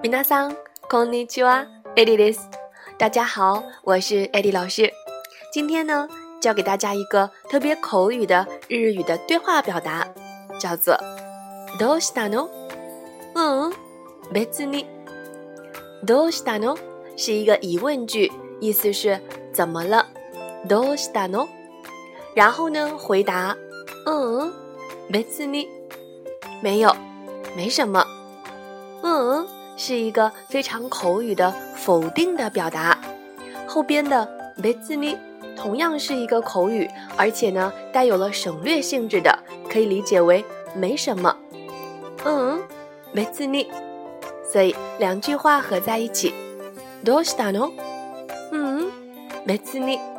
みなさんこんにちは、Edy です。大家好，我是 Edy 老师。今天呢，教给大家一个特别口语的日语的对话表达，叫做どうしたの？うん、別に。どうしたの？是一个疑问句，意思是怎么了？どうしたの？然后呢，回答，嗯，ん、別に，没有，没什么。嗯。是一个非常口语的否定的表达，后边的別呢，同样是一个口语，而且呢带有了省略性质的，可以理解为没什么。嗯，別呢。所以两句话合在一起，ど t a n o 嗯，別に。